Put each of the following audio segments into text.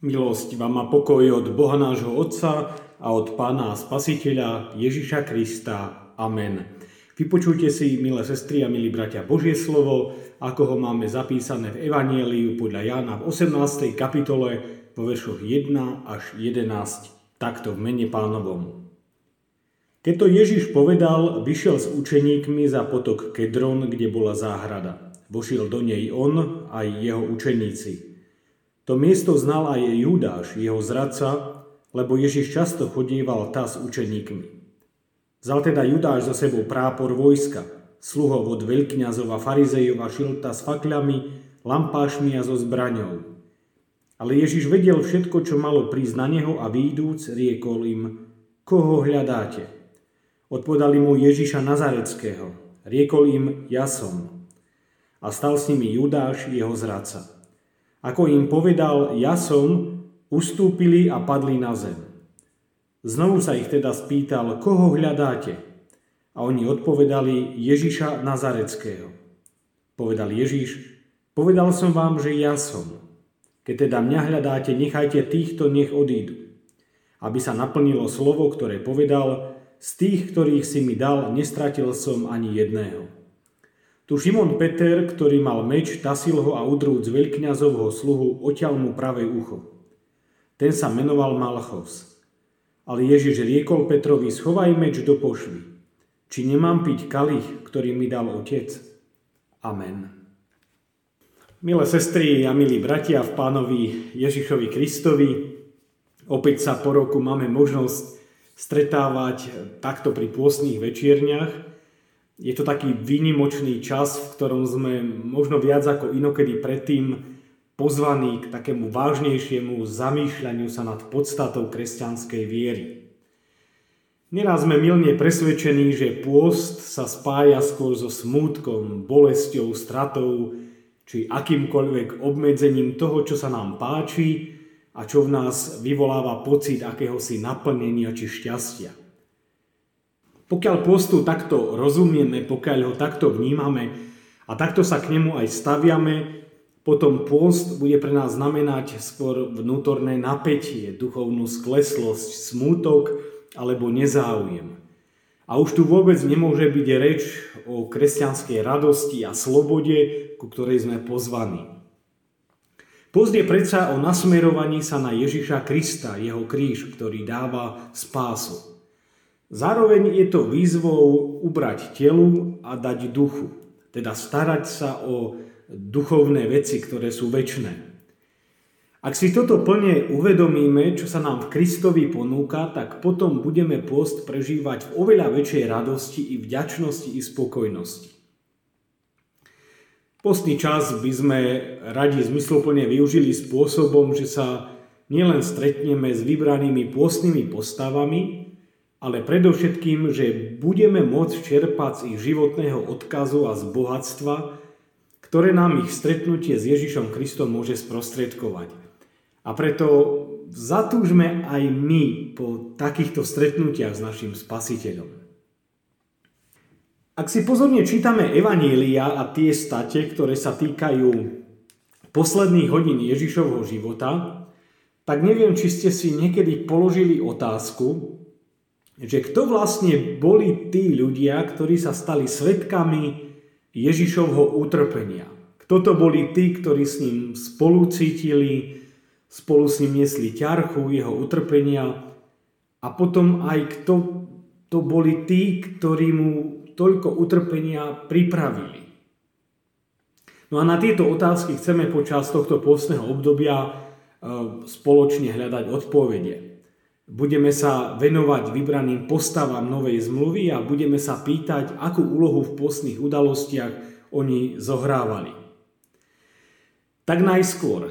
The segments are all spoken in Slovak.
Milosť vám a pokoj od Boha nášho Otca a od Pána Spasiteľa Ježiša Krista. Amen. Vypočujte si, milé sestry a milí bratia, Božie slovo, ako ho máme zapísané v Evanieliu podľa Jána v 18. kapitole vo veršoch 1 až 11, takto v mene pánovom. Keď to Ježiš povedal, vyšiel s učeníkmi za potok Kedron, kde bola záhrada. Vošiel do nej on aj jeho učeníci – to miesto znal aj Judáš, jeho zradca, lebo Ježiš často chodíval tá s učeníkmi. Vzal teda Judáš za sebou prápor vojska, sluhov od veľkňazov a farizejov a šilta s fakľami, lampášmi a so zbraňou. Ale Ježiš vedel všetko, čo malo prísť na neho a výjdúc, riekol im, koho hľadáte? Odpovedali mu Ježiša Nazareckého. Riekol im, ja som. A stal s nimi Judáš, jeho zradca. Ako im povedal, ja som, ustúpili a padli na zem. Znovu sa ich teda spýtal, koho hľadáte? A oni odpovedali Ježiša Nazareckého. Povedal Ježiš, povedal som vám, že ja som. Keď teda mňa hľadáte, nechajte týchto, nech odídu. Aby sa naplnilo slovo, ktoré povedal, z tých, ktorých si mi dal, nestratil som ani jedného. Tu Šimon Peter, ktorý mal meč, tasil ho a udrúc veľkňazovho sluhu oťal mu pravé ucho. Ten sa menoval Malchos. Ale Ježiš riekol Petrovi, schovaj meč do pošvy. Či nemám piť kalich, ktorý mi dal Otec? Amen. Milé sestry a milí bratia v pánovi Ježišovi Kristovi, opäť sa po roku máme možnosť stretávať takto pri pôstnych večierniach je to taký výnimočný čas, v ktorom sme možno viac ako inokedy predtým pozvaní k takému vážnejšiemu zamýšľaniu sa nad podstatou kresťanskej viery. Neraz sme milne presvedčení, že pôst sa spája skôr so smútkom, bolesťou, stratou či akýmkoľvek obmedzením toho, čo sa nám páči a čo v nás vyvoláva pocit akéhosi naplnenia či šťastia. Pokiaľ postu takto rozumieme, pokiaľ ho takto vnímame a takto sa k nemu aj staviame, potom post bude pre nás znamenať skôr vnútorné napätie, duchovnú skleslosť, smútok alebo nezáujem. A už tu vôbec nemôže byť reč o kresťanskej radosti a slobode, ku ktorej sme pozvaní. Post je predsa o nasmerovaní sa na Ježiša Krista, jeho kríž, ktorý dáva spásu. Zároveň je to výzvou ubrať telu a dať duchu, teda starať sa o duchovné veci, ktoré sú väčšné. Ak si toto plne uvedomíme, čo sa nám v Kristovi ponúka, tak potom budeme post prežívať v oveľa väčšej radosti i vďačnosti i spokojnosti. Postný čas by sme radi zmysluplne využili spôsobom, že sa nielen stretneme s vybranými pôstnymi postavami, ale predovšetkým, že budeme môcť čerpať z ich životného odkazu a z bohatstva, ktoré nám ich stretnutie s Ježišom Kristom môže sprostredkovať. A preto zatúžme aj my po takýchto stretnutiach s našim spasiteľom. Ak si pozorne čítame Evanielia a tie state, ktoré sa týkajú posledných hodín Ježišovho života, tak neviem, či ste si niekedy položili otázku, že kto vlastne boli tí ľudia, ktorí sa stali svetkami Ježišovho utrpenia. Kto to boli tí, ktorí s ním spolu cítili, spolu s ním niesli ťarchu jeho utrpenia a potom aj kto to boli tí, ktorí mu toľko utrpenia pripravili. No a na tieto otázky chceme počas tohto postného obdobia e, spoločne hľadať odpovede. Budeme sa venovať vybraným postavám novej zmluvy a budeme sa pýtať, akú úlohu v postných udalostiach oni zohrávali. Tak najskôr,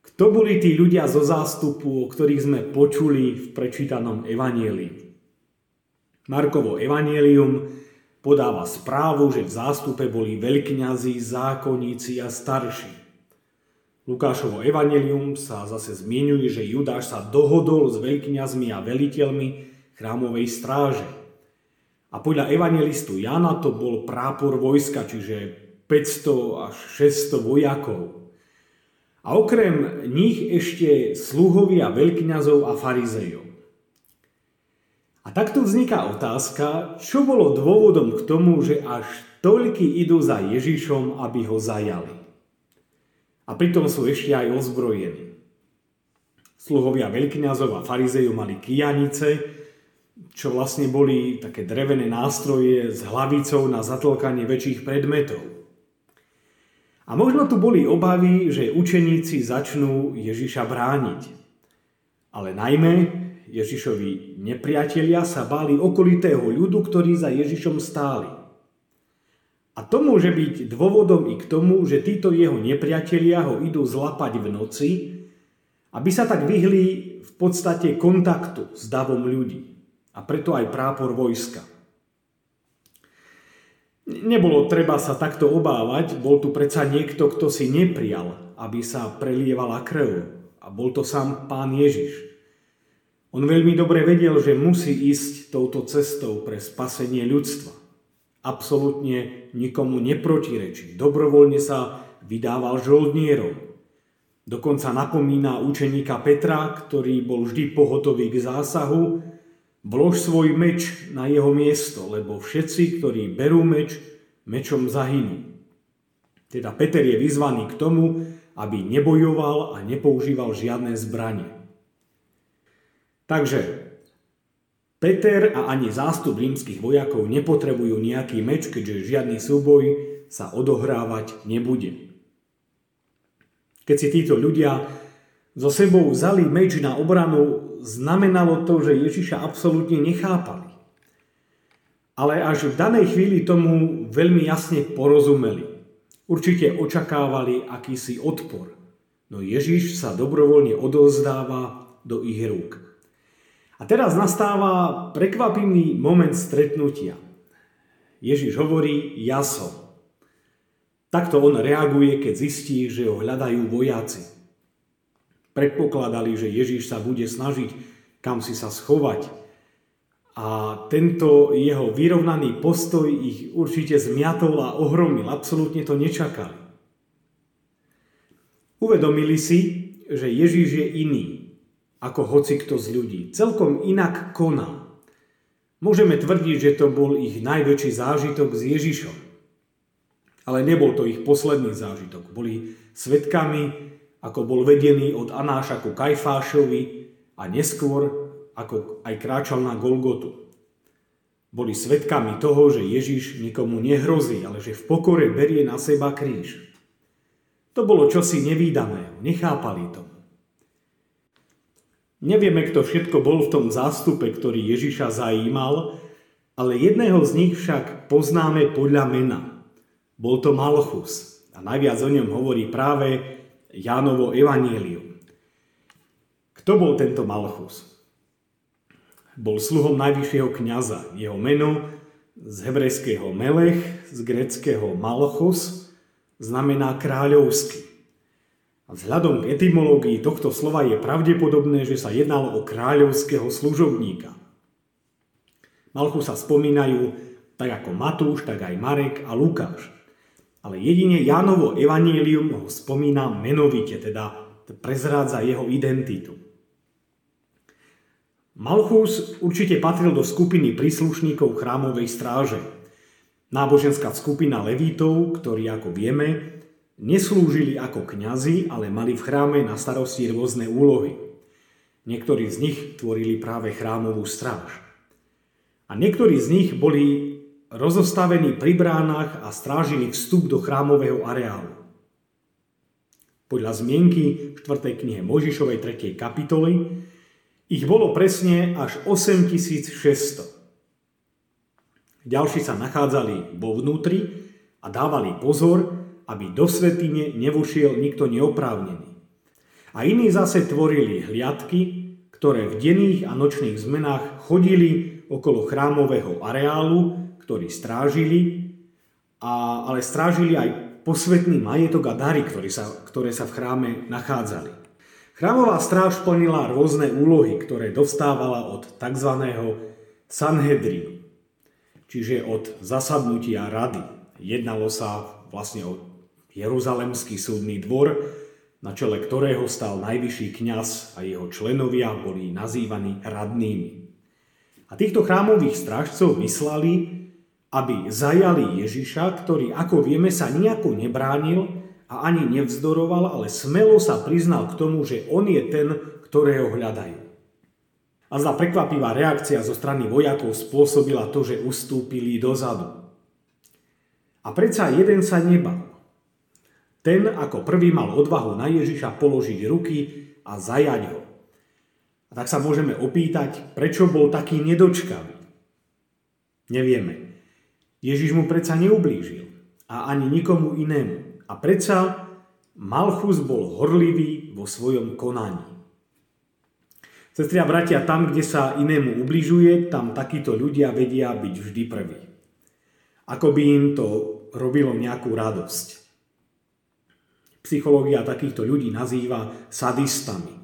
kto boli tí ľudia zo zástupu, o ktorých sme počuli v prečítanom evanieli? Markovo evanielium podáva správu, že v zástupe boli veľkňazi, zákonníci a starší. Lukášovo evanelium sa zase zmienuje, že Judáš sa dohodol s veľkňazmi a veliteľmi chrámovej stráže. A podľa evangelistu Jana to bol prápor vojska, čiže 500 až 600 vojakov. A okrem nich ešte sluhovia veľkňazov a farizejov. A takto vzniká otázka, čo bolo dôvodom k tomu, že až toľky idú za Ježišom, aby ho zajali. A pritom sú ešte aj ozbrojení. Sluhovia veľkňazov a farizejov mali kijanice, čo vlastne boli také drevené nástroje s hlavicou na zatlkanie väčších predmetov. A možno tu boli obavy, že učeníci začnú Ježiša brániť. Ale najmä Ježišovi nepriatelia sa báli okolitého ľudu, ktorí za Ježišom stáli. A to môže byť dôvodom i k tomu, že títo jeho nepriatelia ho idú zlapať v noci, aby sa tak vyhli v podstate kontaktu s davom ľudí. A preto aj prápor vojska. Nebolo treba sa takto obávať, bol tu predsa niekto, kto si neprijal, aby sa prelievala krv. A bol to sám pán Ježiš. On veľmi dobre vedel, že musí ísť touto cestou pre spasenie ľudstva. Absolutne nikomu neprotirečí. Dobrovoľne sa vydával žoldnierom. Dokonca napomína učeníka Petra, ktorý bol vždy pohotový k zásahu, vlož svoj meč na jeho miesto, lebo všetci, ktorí berú meč, mečom zahynú. Teda Peter je vyzvaný k tomu, aby nebojoval a nepoužíval žiadne zbranie. Takže Peter a ani zástup rímskych vojakov nepotrebujú nejaký meč, keďže žiadny súboj sa odohrávať nebude. Keď si títo ľudia so sebou vzali meč na obranu, znamenalo to, že Ježiša absolútne nechápali. Ale až v danej chvíli tomu veľmi jasne porozumeli. Určite očakávali akýsi odpor. No Ježiš sa dobrovoľne odozdáva do ich rúk. A teraz nastáva prekvapivý moment stretnutia. Ježiš hovorí, ja som. Takto on reaguje, keď zistí, že ho hľadajú vojaci. Predpokladali, že Ježiš sa bude snažiť kam si sa schovať. A tento jeho vyrovnaný postoj ich určite zmiatol a ohromil. Absolútne to nečakali. Uvedomili si, že Ježiš je iný, ako hoci kto z ľudí. Celkom inak koná. Môžeme tvrdiť, že to bol ich najväčší zážitok s Ježišom. Ale nebol to ich posledný zážitok. Boli svetkami, ako bol vedený od Anáša ku Kajfášovi a neskôr ako aj kráčal na Golgotu. Boli svetkami toho, že Ježiš nikomu nehrozí, ale že v pokore berie na seba kríž. To bolo čosi nevýdaného, nechápali to. Nevieme, kto všetko bol v tom zástupe, ktorý Ježiša zajímal, ale jedného z nich však poznáme podľa mena. Bol to Malchus a najviac o ňom hovorí práve Jánovo evanielium. Kto bol tento Malchus? Bol sluhom najvyššieho kniaza. Jeho meno z hebrejského melech, z greckého malchus, znamená kráľovský. Vzhľadom k etymológii tohto slova je pravdepodobné, že sa jednalo o kráľovského služobníka. Malchu sa spomínajú tak ako Matúš, tak aj Marek a Lukáš. Ale jedine Jánovo evanílium ho spomína menovite, teda prezrádza jeho identitu. Malchus určite patril do skupiny príslušníkov chrámovej stráže. Náboženská skupina levítov, ktorí, ako vieme, Neslúžili ako kňazi, ale mali v chráme na starosti rôzne úlohy. Niektorí z nich tvorili práve chrámovú stráž. A niektorí z nich boli rozostavení pri bránach a strážili vstup do chrámového areálu. Podľa zmienky v 4. knihe Možišovej 3. kapitoly ich bolo presne až 8600. Ďalší sa nachádzali vo vnútri a dávali pozor, aby do svetine nevošiel nikto neoprávnený. A iní zase tvorili hliadky, ktoré v denných a nočných zmenách chodili okolo chrámového areálu, ktorý strážili, a, ale strážili aj posvetný majetok a dary, ktoré sa, ktoré sa v chráme nachádzali. Chrámová stráž plnila rôzne úlohy, ktoré dostávala od tzv. Sanhedrinu, čiže od zasadnutia rady. Jednalo sa vlastne o Jeruzalemský súdny dvor, na čele ktorého stal najvyšší kňaz a jeho členovia boli nazývaní radnými. A týchto chrámových strážcov vyslali, aby zajali Ježiša, ktorý, ako vieme, sa nejako nebránil a ani nevzdoroval, ale smelo sa priznal k tomu, že on je ten, ktorého hľadajú. A zda prekvapivá reakcia zo strany vojakov spôsobila to, že ustúpili dozadu. A predsa jeden sa nebal. Ten ako prvý mal odvahu na Ježiša položiť ruky a zajať ho. A tak sa môžeme opýtať, prečo bol taký nedočkavý. Nevieme. Ježiš mu predsa neublížil a ani nikomu inému. A predsa Malchus bol horlivý vo svojom konaní. Sestri a bratia, tam, kde sa inému ubližuje, tam takíto ľudia vedia byť vždy prví. Ako by im to robilo nejakú radosť. Psychológia takýchto ľudí nazýva sadistami.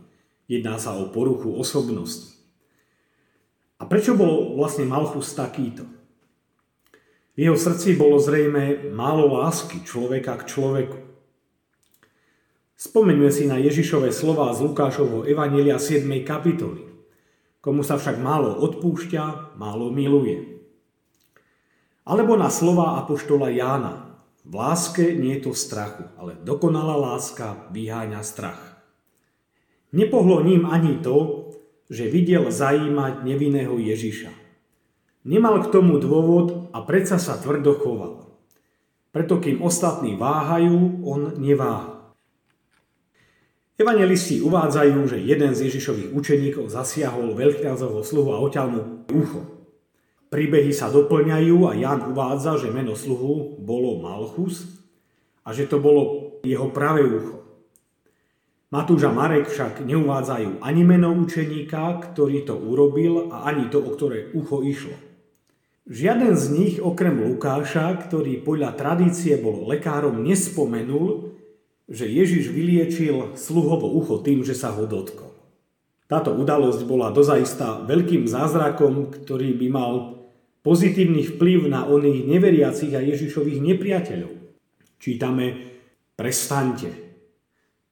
Jedná sa o poruchu osobnosti. A prečo bol vlastne Malchus takýto? V jeho srdci bolo zrejme málo lásky človeka k človeku. Spomeňme si na Ježišové slova z Lukášovho Evanielia 7. kapitoly. Komu sa však málo odpúšťa, málo miluje. Alebo na slova Apoštola Jána. V láske nie je to strachu, ale dokonalá láska vyháňa strach. Nepohlo ním ani to, že videl zajímať nevinného Ježiša. Nemal k tomu dôvod a predsa sa tvrdo choval. Preto kým ostatní váhajú, on neváha. Evangelisti uvádzajú, že jeden z Ježišových učeníkov zasiahol veľkňazovho sluhu a oťal mu ucho. Príbehy sa doplňajú a Jan uvádza, že meno sluhu bolo Malchus a že to bolo jeho pravé ucho. Matúš a Marek však neuvádzajú ani meno učeníka, ktorý to urobil a ani to, o ktoré ucho išlo. Žiaden z nich, okrem Lukáša, ktorý podľa tradície bol lekárom, nespomenul, že Ježiš vyliečil sluhovo ucho tým, že sa ho dotkol. Táto udalosť bola dozaista veľkým zázrakom, ktorý by mal pozitívny vplyv na oných neveriacich a Ježišových nepriateľov. Čítame, prestaňte.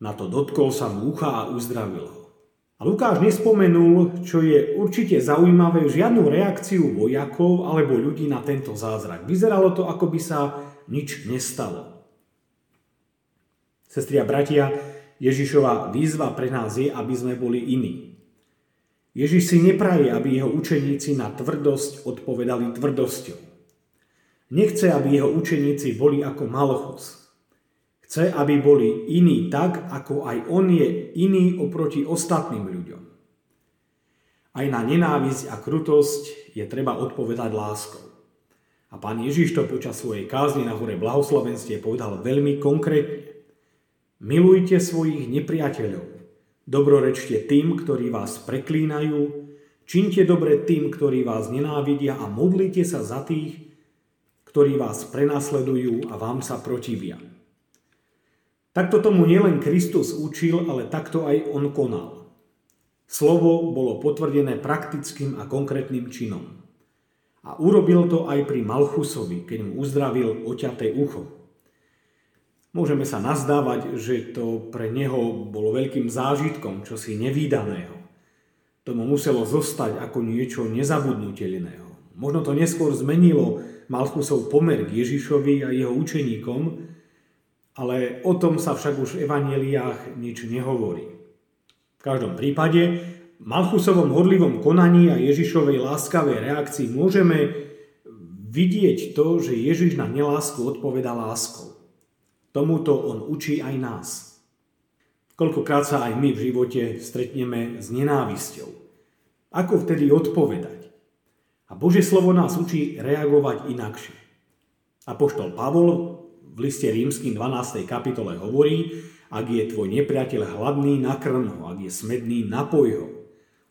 Na to dotkol sa mu ucha a uzdravil ho. A Lukáš nespomenul, čo je určite zaujímavé, žiadnu reakciu vojakov alebo ľudí na tento zázrak. Vyzeralo to, ako by sa nič nestalo. Sestri a bratia, Ježišova výzva pre nás je, aby sme boli iní. Ježiš si nepraje, aby jeho učeníci na tvrdosť odpovedali tvrdosťou. Nechce, aby jeho učeníci boli ako Malchus. Chce, aby boli iní tak, ako aj on je iný oproti ostatným ľuďom. Aj na nenávisť a krutosť je treba odpovedať láskou. A pán Ježiš to počas svojej kázni na hore blahoslovenstve povedal veľmi konkrétne. Milujte svojich nepriateľov, Dobrorečte tým, ktorí vás preklínajú, činte dobre tým, ktorí vás nenávidia a modlite sa za tých, ktorí vás prenasledujú a vám sa protivia. Takto tomu nielen Kristus učil, ale takto aj on konal. Slovo bolo potvrdené praktickým a konkrétnym činom. A urobil to aj pri Malchusovi, keď mu uzdravil oťaté ucho. Môžeme sa nazdávať, že to pre neho bolo veľkým zážitkom, čosi nevýdaného. To mu muselo zostať ako niečo nezabudnutelného. Možno to neskôr zmenilo Malchusov pomer k Ježišovi a jeho učeníkom, ale o tom sa však už v evaneliách nič nehovorí. V každom prípade Malchusovom horlivom konaní a Ježišovej láskavej reakcii môžeme vidieť to, že Ježiš na nelásku odpoveda láskou. Tomuto on učí aj nás. Koľkokrát sa aj my v živote stretneme s nenávisťou. Ako vtedy odpovedať? A Božie slovo nás učí reagovať inakšie. Apoštol Pavol v liste rímským 12. kapitole hovorí, ak je tvoj nepriateľ hladný, nakrm ho, ak je smedný, napoj ho.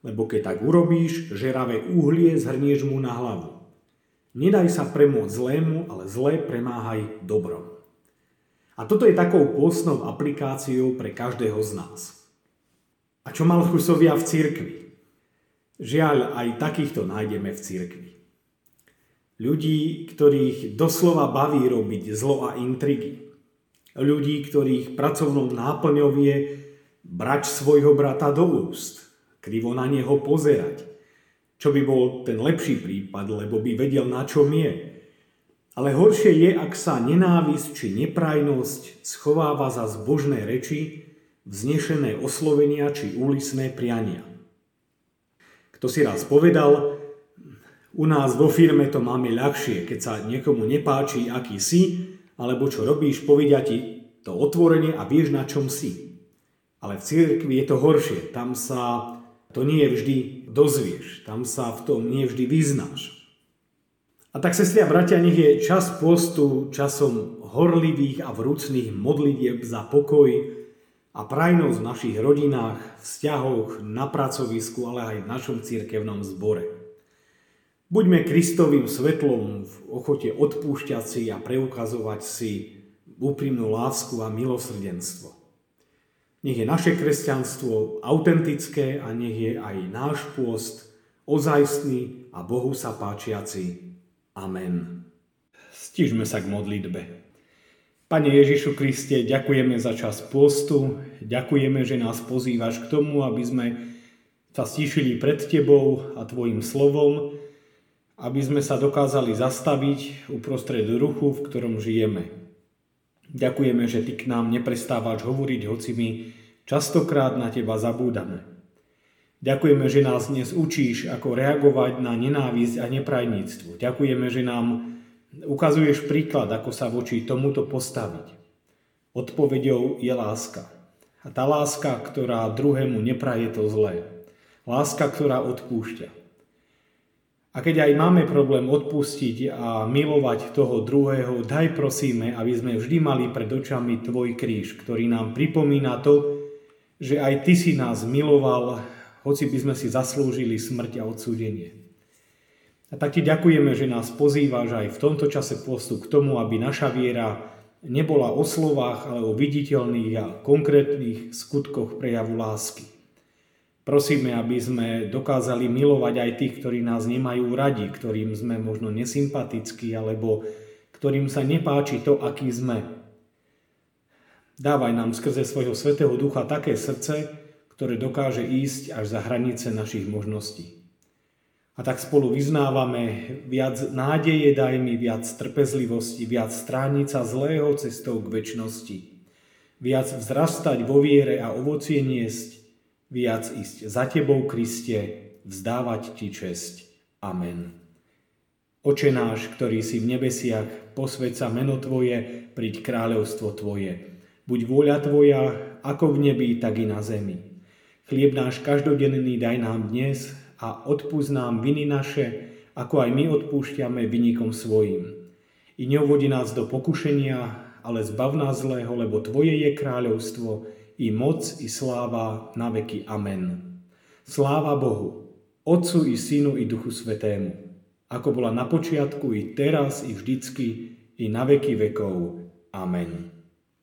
Lebo keď tak urobíš, žeravé uhlie zhrnieš mu na hlavu. Nedaj sa premôcť zlému, ale zlé premáhaj dobrom. A toto je takou pôstnou aplikáciou pre každého z nás. A čo Malchusovia v cirkvi? Žiaľ, aj takýchto nájdeme v cirkvi. Ľudí, ktorých doslova baví robiť zlo a intrigy. Ľudí, ktorých pracovnou náplňou je brať svojho brata do úst, krivo na neho pozerať. Čo by bol ten lepší prípad, lebo by vedel, na čom je. Ale horšie je, ak sa nenávisť či neprajnosť schováva za zbožné reči, vznešené oslovenia či úlisné priania. Kto si raz povedal, u nás vo firme to máme ľahšie, keď sa niekomu nepáči, aký si, alebo čo robíš, povedia ti to otvorenie a vieš, na čom si. Ale v cirkvi je to horšie. Tam sa to nie vždy dozvieš. Tam sa v tom nie vždy vyznáš. A tak, sestri a bratia, nech je čas postu časom horlivých a vrúcných modlitieb za pokoj a prajnosť v našich rodinách, vzťahoch, na pracovisku, ale aj v našom cirkevnom zbore. Buďme Kristovým svetlom v ochote odpúšťať si a preukazovať si úprimnú lásku a milosrdenstvo. Nech je naše kresťanstvo autentické a nech je aj náš pôst ozajstný a Bohu sa páčiaci. Amen. Stížme sa k modlitbe. Pane Ježišu Kriste, ďakujeme za čas postu, ďakujeme, že nás pozývaš k tomu, aby sme sa stíšili pred Tebou a Tvojim slovom, aby sme sa dokázali zastaviť uprostred ruchu, v ktorom žijeme. Ďakujeme, že Ty k nám neprestávaš hovoriť, hoci my častokrát na Teba zabúdame. Ďakujeme, že nás dnes učíš, ako reagovať na nenávisť a neprajníctvo. Ďakujeme, že nám ukazuješ príklad, ako sa voči tomuto postaviť. Odpovedou je láska. A tá láska, ktorá druhému nepraje to zlé. Láska, ktorá odpúšťa. A keď aj máme problém odpustiť a milovať toho druhého, daj prosíme, aby sme vždy mali pred očami Tvoj kríž, ktorý nám pripomína to, že aj Ty si nás miloval, hoci by sme si zaslúžili smrť a odsúdenie. A tak Ti ďakujeme, že nás pozývaš aj v tomto čase postu k tomu, aby naša viera nebola o slovách, ale o viditeľných a konkrétnych skutkoch prejavu lásky. Prosíme, aby sme dokázali milovať aj tých, ktorí nás nemajú radi, ktorým sme možno nesympatickí, alebo ktorým sa nepáči to, aký sme. Dávaj nám skrze svojho Svetého Ducha také srdce, ktoré dokáže ísť až za hranice našich možností. A tak spolu vyznávame viac nádeje, daj mi viac trpezlivosti, viac strániť sa zlého cestou k väčšnosti, viac vzrastať vo viere a ovocie niesť, viac ísť za Tebou, Kriste, vzdávať Ti česť. Amen. Oče náš, ktorý si v nebesiach, posveď sa meno Tvoje, príď kráľovstvo Tvoje. Buď vôľa Tvoja, ako v nebi, tak i na zemi. Chlieb náš každodenný daj nám dnes a odpúsť nám viny naše, ako aj my odpúšťame vynikom svojim. I neuvodi nás do pokušenia, ale zbav nás zlého, lebo Tvoje je kráľovstvo, i moc, i sláva na veky. Amen. Sláva Bohu, Otcu i Synu i Duchu Svetému, ako bola na počiatku, i teraz, i vždycky, i na veky vekov. Amen.